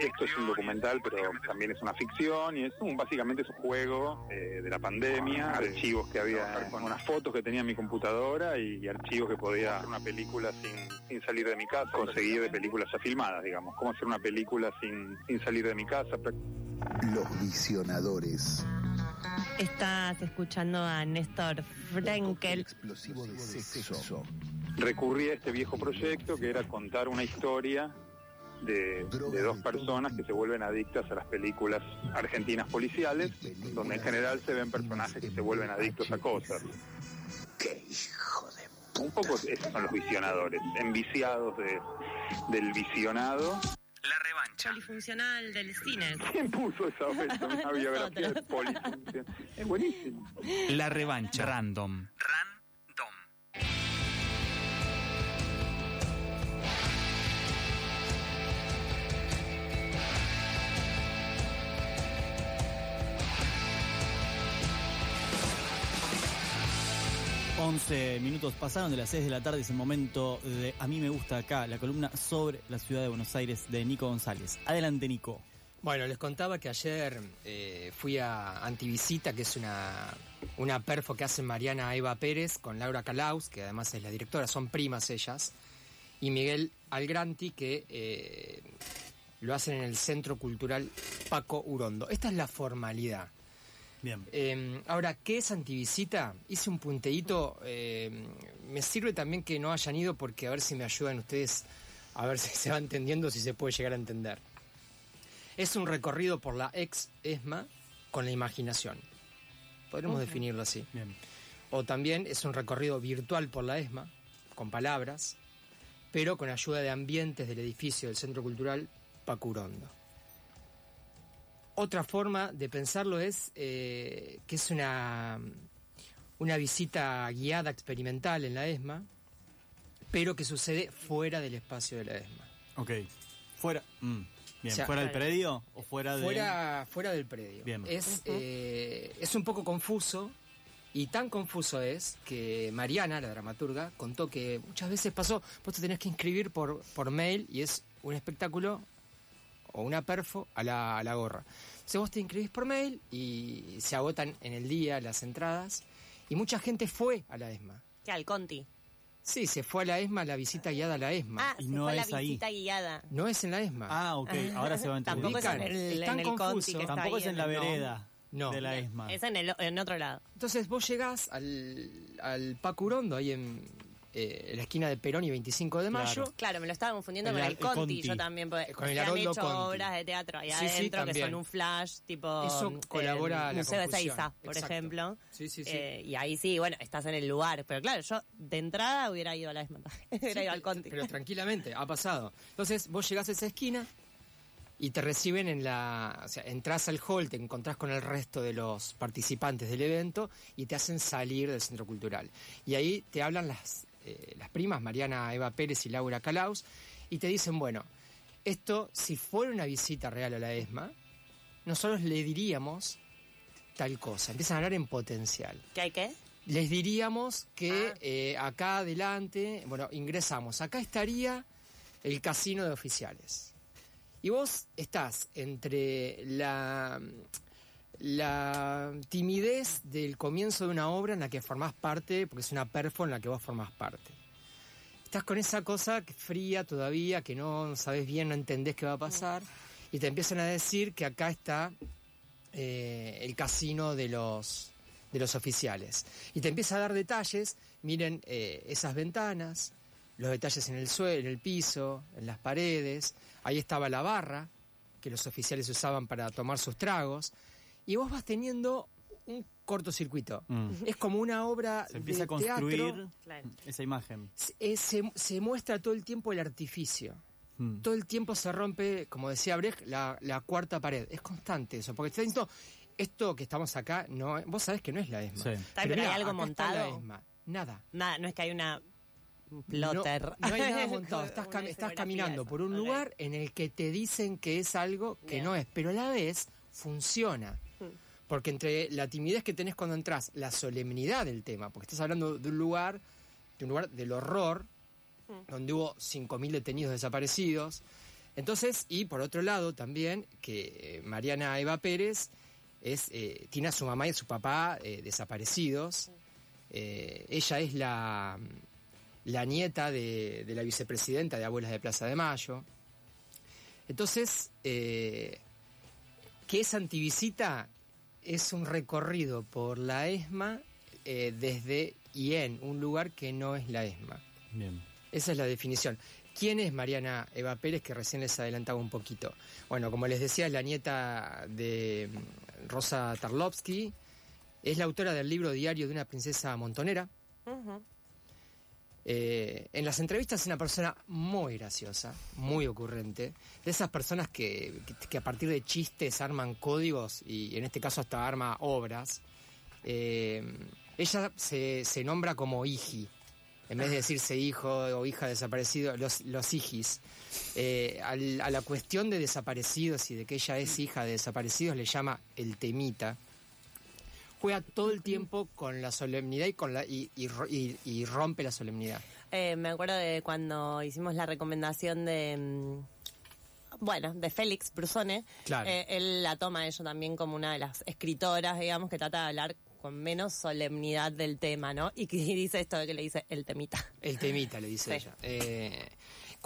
esto es un documental, pero también es una ficción y es un, básicamente es un juego eh, de la pandemia, archivos que había, con unas fotos que tenía en mi computadora y, archivos que podía hacer una película sin, sin salir de mi casa, conseguir de películas ya filmadas, digamos, cómo hacer una película sin, sin salir de mi casa. Los visionadores. Estás escuchando a Néstor Frenkel. Explosivo de sexo. Recurrí a este viejo proyecto que era contar una historia de, de, dos personas que se vuelven adictas a las películas argentinas policiales, donde en general se ven personajes que se vuelven adictos a cosas. ¡Qué hijo de Un poco esos son los visionadores, enviciados de, del visionado. La revancha. Polifuncional del cine. ¿Quién puso esa, esa biografía de polifuncional? Es buenísimo. La revancha. Random. 11 minutos pasaron de las 6 de la tarde, es el momento de A mí me gusta acá, la columna sobre la ciudad de Buenos Aires de Nico González. Adelante, Nico. Bueno, les contaba que ayer eh, fui a Antivisita, que es una, una perfo que hace Mariana Eva Pérez con Laura Calaus, que además es la directora, son primas ellas, y Miguel Algranti, que eh, lo hacen en el Centro Cultural Paco Urondo. Esta es la formalidad. Bien. Eh, ahora, ¿qué es antivisita? Hice un punteíto. eh, me sirve también que no hayan ido porque a ver si me ayudan ustedes a ver si se va entendiendo, si se puede llegar a entender. Es un recorrido por la ex ESMA con la imaginación. Podremos definirlo así. Bien. O también es un recorrido virtual por la ESMA, con palabras, pero con ayuda de ambientes del edificio del Centro Cultural Pacurondo. Otra forma de pensarlo es eh, que es una, una visita guiada experimental en la ESMA, pero que sucede fuera del espacio de la ESMA. Ok. Fuera. mm, Bien. O sea, ¿Fuera del predio o fuera de.? Fuera, fuera del predio. Bien. Es, eh, es un poco confuso y tan confuso es que Mariana, la dramaturga, contó que muchas veces pasó, vos te tenés que inscribir por, por mail y es un espectáculo o una perfo a la, a la gorra. Entonces vos te inscribís por mail y se agotan en el día las entradas y mucha gente fue a la ESMA. ¿Qué al Conti? Sí, se fue a la ESMA, la visita guiada a la ESMA. Ah, Y se no fue la es ahí. visita guiada. No es en la ESMA. Ah, ok. Ahora se va a entender. Tampoco es en el, en tan el confuso. Conti que está Tampoco ahí es en la el- vereda No. de la ESMA. Es en, el, en otro lado. Entonces vos llegás al, al Paco Urondo, ahí en, eh, la esquina de Perón y 25 de mayo. Claro. Claro, me lo estaba confundiendo El con el el Conti, Conti. yo también. Porque Con el han hecho Conti. obras de teatro ahí Sí, sí, adentro que son un flash, tipo Eso mm, colabora el la Museo de. Seiza, por Exacto. ejemplo. Sí, sí, sí. Eh, y ahí sí, bueno, estás en el lugar. Pero claro, yo de entrada hubiera ido a la ESMA. hubiera ido al Conti. Pero tranquilamente, ha pasado. Entonces vos llegás a esa esquina y te reciben en la... O sea, entras al hall, te encontrás con el resto de los participantes del evento y te hacen salir del centro cultural. Y ahí te hablan las, eh, las primas, Mariana Eva Pérez y Laura Calaus, y te dicen, bueno, esto, si fuera una visita real a la ESMA, nosotros le diríamos tal cosa. Empiezan a hablar en potencial. ¿Qué hay qué? Les diríamos que Ah. eh, acá adelante, bueno, ingresamos. Acá estaría el casino de oficiales. Y vos estás entre la, la timidez del comienzo de una obra en la que formás parte, porque es una perfo en la que vos formás parte. Estás con esa cosa fría todavía, que no sabes bien, no entendés qué va a pasar, y te empiezan a decir que acá está eh, el casino de los, de los oficiales. Y te empieza a dar detalles, miren eh, esas ventanas, los detalles en el suelo, en el piso, en las paredes, ahí estaba la barra que los oficiales usaban para tomar sus tragos, y vos vas teniendo un cortocircuito. Mm. Es como una obra Se empieza a de teatro. construir Claro. esa imagen. Se, eh, se- se muestra todo el tiempo el artificio. Mm. Todo el tiempo se rompe, como decía Brecht, la, la cuarta pared. Es constante eso, porque está diciendo, esto que estamos acá, no, vos sabés que no es la ESMA. Sí. Está, pero hay algo está la montado. ESMA. Nada. Nada, no es que hay una No, plotter. no hay nada montado. Estás, cam- caminando por un lugar en el que te dicen que es algo que Bien. no es, pero a la vez funciona. Porque entre la timidez que tenés cuando entras, la solemnidad del tema, porque estás hablando de un lugar, de un lugar del horror, Hmm. donde hubo 5.000 detenidos desaparecidos, Entonces, y por otro lado también, que eh, Mariana Eva Pérez es, eh, tiene a su mamá y a su papá eh, desaparecidos. Eh, ella es la, la nieta de, de la vicepresidenta de Abuelas de Plaza de Mayo. Entonces, ¿qué es Antivisita? Es un recorrido por la ESMA eh, desde y en un lugar que no es la ESMA. Bien. Esa es la definición. ¿Quién es Mariana Eva Pérez, que recién les adelantaba un poquito? Bueno, como les decía, es la nieta de mm, Rosa Tarlovsky, es la autora del libro Diario de una princesa montonera. Eh, en las entrevistas es una persona muy graciosa, muy ocurrente, de esas personas que, que- a partir de chistes arman códigos y en este caso hasta arma obras. Eh, ella se, se nombra como Iji, en vez de decirse hijo o hija desaparecido, los, los Ijis. Eh, a la cuestión de desaparecidos y de que ella es hija de desaparecidos le llama el temita. Juega todo el tiempo con la solemnidad y, con la, y, y y- y rompe la solemnidad. Eh, me acuerdo de cuando hicimos la recomendación de. mm, Bueno, de Félix Brusone. Claro. Eh, él la toma ello también como una de las escritoras, digamos, que trata de hablar con menos solemnidad del tema, ¿no? Y que dice esto de que le dice el temita. El temita, le dice Sí. ella. Eh,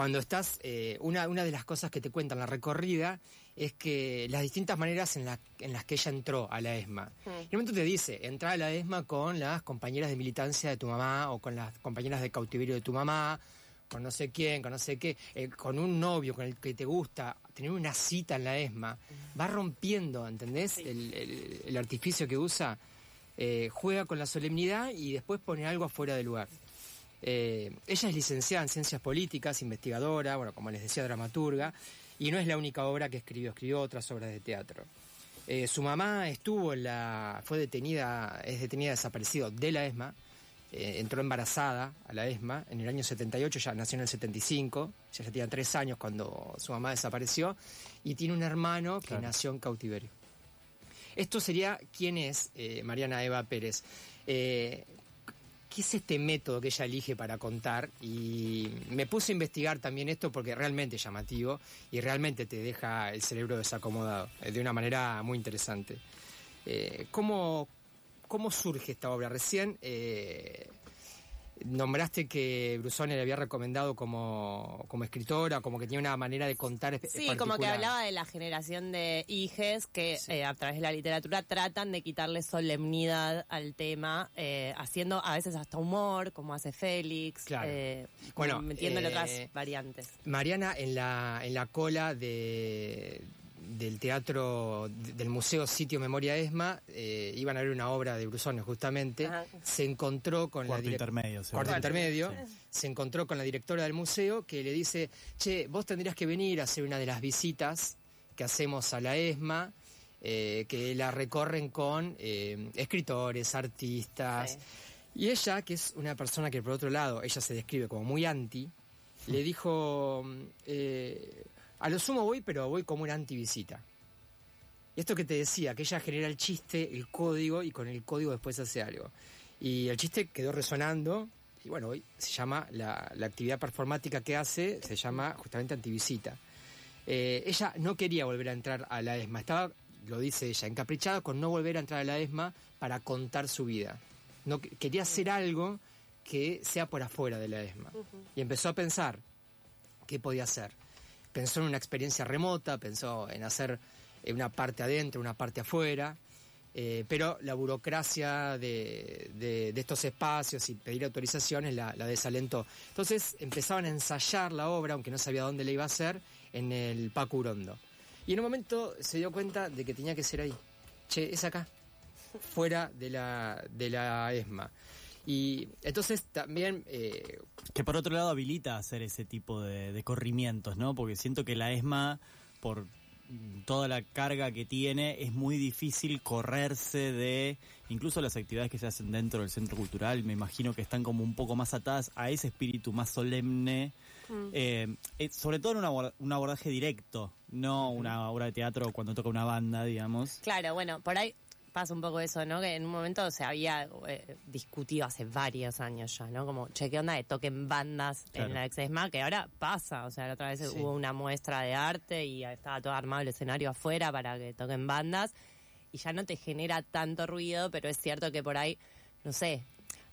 cuando estás, eh, una, una de las cosas que te cuentan la recorrida es que las distintas maneras en, la- en las que ella entró a la ESMA. Y en un momento te dice, entra a la ESMA con las compañeras de militancia de tu mamá o con las compañeras de cautiverio de tu mamá, con no sé quién, con no sé qué, eh, con un novio con el que te gusta, tener una cita en la ESMA. Va rompiendo, ¿entendés? El, el- el artificio que usa. Eh, juega con la solemnidad y después pone algo afuera de lugar. Eh, ella es licenciada en Ciencias Políticas, investigadora, bueno, como les decía, dramaturga, y no es la única obra que escribió, escribió otras obras de teatro. Eh, su mamá estuvo en la, fue detenida, es detenida desaparecido de la ESMA, eh, entró embarazada a la ESMA en el año 78, ya nació en el 75, ella ya tenía tres años cuando su mamá desapareció, y tiene un hermano que Claro. nació en cautiverio. Esto sería quién es eh, Mariana Eva Pérez. Eh, ¿Qué es este método que ella elige para contar? Y me puse a investigar también esto porque realmente es llamativo y realmente te deja el cerebro desacomodado eh, de una manera muy interesante. Eh, ¿cómo, ¿Cómo surge esta obra? Recién eh, nombraste que Brusone le había recomendado como, como escritora, como que tenía una manera de contar Sí, como que hablaba de la generación de hijes que Sí. eh, a través de la literatura tratan de quitarle solemnidad al tema, eh, haciendo a veces hasta humor, como hace Félix, Claro. eh, Bueno, metiéndole otras variantes. Mariana en la, en la cola de, del teatro de- del Museo Sitio Memoria ESMA, eh, iban a ver una obra de Brusone justamente, Ajá. se encontró con Cuarto la intermedio, cuarto intermedio, Sí. se encontró con la directora del museo que le dice, che, vos tendrías que venir a hacer una de las visitas que hacemos a la ESMA, eh, que la recorren con eh, escritores, artistas. Sí. Y ella, que es una persona que por otro lado, ella se describe como muy anti, le dijo, mm, eh, a lo sumo voy, pero voy como una antivisita. Y esto que te decía, que ella genera el chiste, el código, y con el código después hace algo. Y el chiste quedó resonando, y bueno, hoy se llama, la, la actividad performática que hace, se llama justamente antivisita. Eh, ella no quería volver a entrar a la ESMA, estaba, lo dice ella, encaprichada con no volver a entrar a la ESMA para contar su vida. No, que- quería hacer algo que sea por afuera de la ESMA. Y empezó a pensar qué podía hacer. Pensó en una experiencia remota, pensó en hacer una parte adentro, una parte afuera, eh, pero la burocracia de, estos espacios y pedir autorizaciones la, desalentó. Entonces empezaban a ensayar la obra, aunque no sabía dónde la iba a hacer, en el Paco Urondo. Y en un momento se dio cuenta de que tenía que ser ahí. Che, es acá, fuera de la, de la ESMA. Y entonces también eh, Que por otro lado habilita hacer ese tipo de, de corrimientos, ¿no? Porque siento que la ESMA, por mm, toda la carga que tiene, es muy difícil correrse de incluso las actividades que se hacen dentro del centro cultural. Me imagino que están como un poco más atadas a ese espíritu más solemne, eh, eh, sobre todo en un abor- un abordaje directo, no una obra de teatro cuando toca una banda, digamos. Claro, bueno, por ahí pasa un poco eso, ¿no? Que en un momento se había eh, discutido hace varios años ya, ¿no? Como, che, ¿qué onda de toquen bandas Claro. en la Exesma? Que ahora pasa, o sea, la otra vez Sí. hubo una muestra de arte y estaba todo armado el escenario afuera para que toquen bandas y ya no te genera tanto ruido, pero es cierto que por ahí, no sé,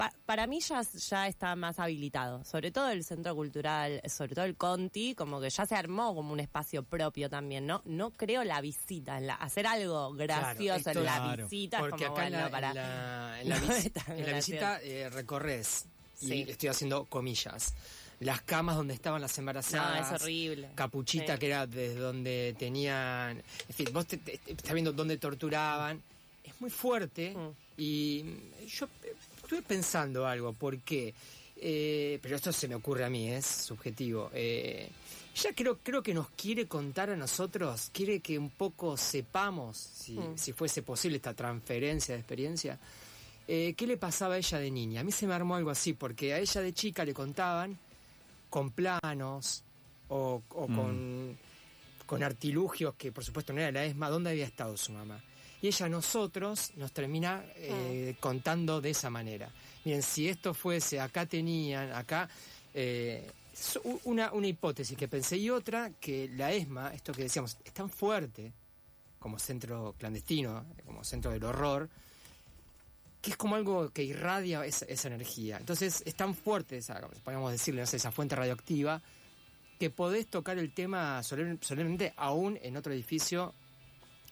pa- para mí ya, ya está más habilitado, sobre todo el centro cultural, sobre todo el Conti, como que ya se armó como un espacio propio también, ¿no? No creo la visita, en la, hacer algo gracioso en la Claro. visita, es Porque como, acá bueno, la, para... en la- en la No vis- en la gracioso. visita eh, recorres, Sí. y estoy haciendo comillas, las camas donde estaban las No, embarazadas. es horrible. Capuchita, Sí. que era desde donde tenían. En fin, vos te, te- te- estás viendo dónde torturaban. Es muy fuerte. Mm. Y yo eh, estuve pensando algo, porque. eh, pero esto se me ocurre a mí, es subjetivo. Eh, ella creo, creo que nos quiere contar a nosotros, quiere que un poco sepamos, si, Mm. si fuese posible esta transferencia de experiencia, eh, qué le pasaba a ella de niña. A mí se me armó algo así, porque a ella de chica le contaban con planos o, o Mm. con, con artilugios que por supuesto no era la ESMA, dónde había estado su mamá. Y ella a nosotros nos termina eh, contando de esa manera. Miren, si esto fuese, acá tenían, acá... eh, una, una hipótesis que pensé y otra que la ESMA, esto que decíamos, es tan fuerte como centro clandestino, como centro del horror, que es como algo que irradia esa, esa energía. Entonces es tan fuerte, esa, podríamos decirle, no sé, esa fuente radioactiva, que podés tocar el tema solemne- solemnemente aún en otro edificio,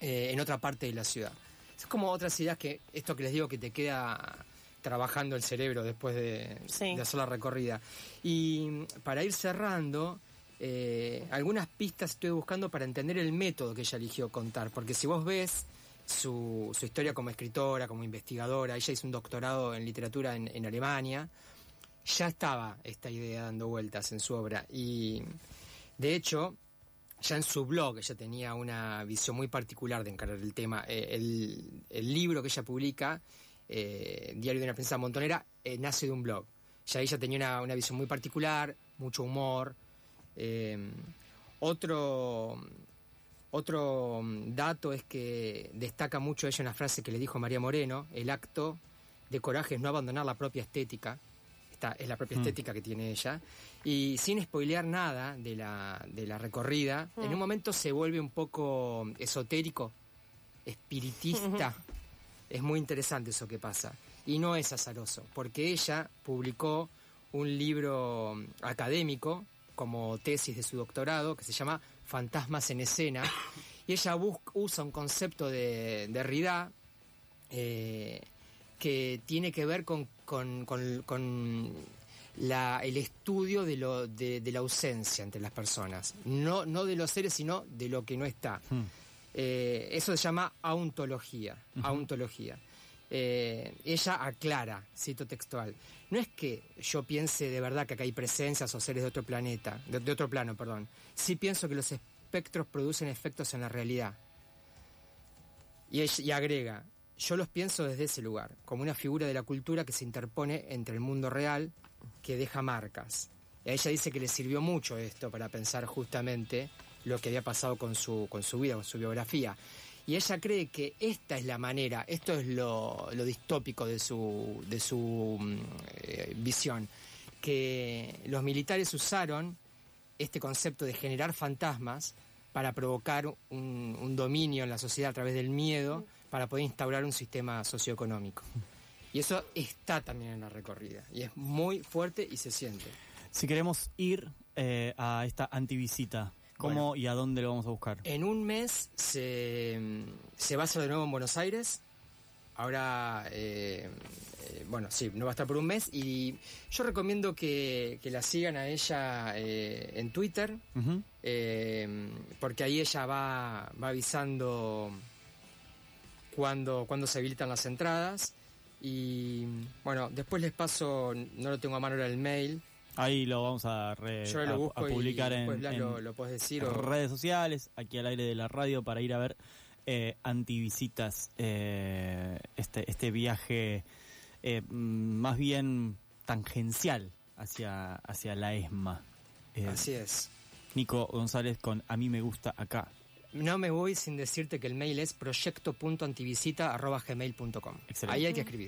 eh, en otra parte de la ciudad. Es como otras ideas que, esto que les digo, que te queda trabajando el cerebro después de, Sí. de hacer la recorrida. Y mm, para ir cerrando, eh, algunas pistas estoy buscando para entender el método que ella eligió contar, porque si vos ves su, su historia como escritora, como investigadora, ella hizo un doctorado en literatura en, en Alemania, ya estaba esta idea dando vueltas en su obra. Y de hecho, ya en su blog ella tenía una visión muy particular de encarar el tema. Eh, el, el libro que ella publica, eh, Diario de una princesa montonera, eh, nace de un blog. Ya ella tenía una, una visión muy particular, mucho humor. Otro, otro dato es que destaca mucho ella una frase que le dijo María Moreno, el acto de coraje es no abandonar la propia estética. Esta es la propia Mm. estética que tiene ella. Y sin spoilear nada de la, de la recorrida, en un momento se vuelve un poco esotérico, espiritista. es muy interesante eso que pasa. Y no es azaroso, porque ella publicó un libro mm, académico como tesis de su doctorado que se llama Fantasmas en escena. Y ella usa un concepto de Derrida eh, que tiene que ver con, con- con- con la- el estudio de, lo, de, de la ausencia entre las personas. No, no de los seres, sino de lo que no está. Hmm. Eh, eso se llama auntología. auntología. Eh, ella aclara, cito textual, no es que yo piense de verdad que acá hay presencias o seres de otro planeta, de, de otro plano, perdón. Sí pienso que los espectros producen efectos en la realidad. Y, y agrega, yo los pienso desde ese lugar, como una figura de la cultura que se interpone entre el mundo real, que deja marcas. Y a ella dice que le sirvió mucho esto para pensar justamente lo que había pasado con su, con su vida, con su biografía. Y ella cree que esta es la manera, esto es lo, lo distópico de su, de su mm, eh, visión, que los militares usaron este concepto de generar fantasmas para provocar un, un dominio en la sociedad a través del miedo, para poder instaurar un sistema socioeconómico. Y eso está también en la recorrida, y es muy fuerte y se siente. Si queremos ir eh, a esta antivisita, ¿cómo y a dónde lo vamos a buscar? En un mes se, se va a hacer de nuevo en Buenos Aires. Ahora, eh, eh, bueno, sí, no va a estar por un mes. Y yo recomiendo que, que la sigan a ella eh, en Twitter, porque ahí ella va, va avisando cuando, cuando se habilitan las entradas. Y bueno, después les paso, no lo tengo a mano ahora el mail, Ahí lo vamos a, re- yo a- lo a busco publicar y en, después Blas en lo, lo puedes decir. o- redes sociales, aquí al aire de la radio, para ir a ver eh, antivisitas, eh, este, este viaje eh, mm, más bien tangencial hacia, hacia la ESMA. Eh, Así es. Nico González con A mí me gusta acá. no me voy sin decirte que el mail es proyecto.antivisita.gmail.com. Ahí hay que escribir.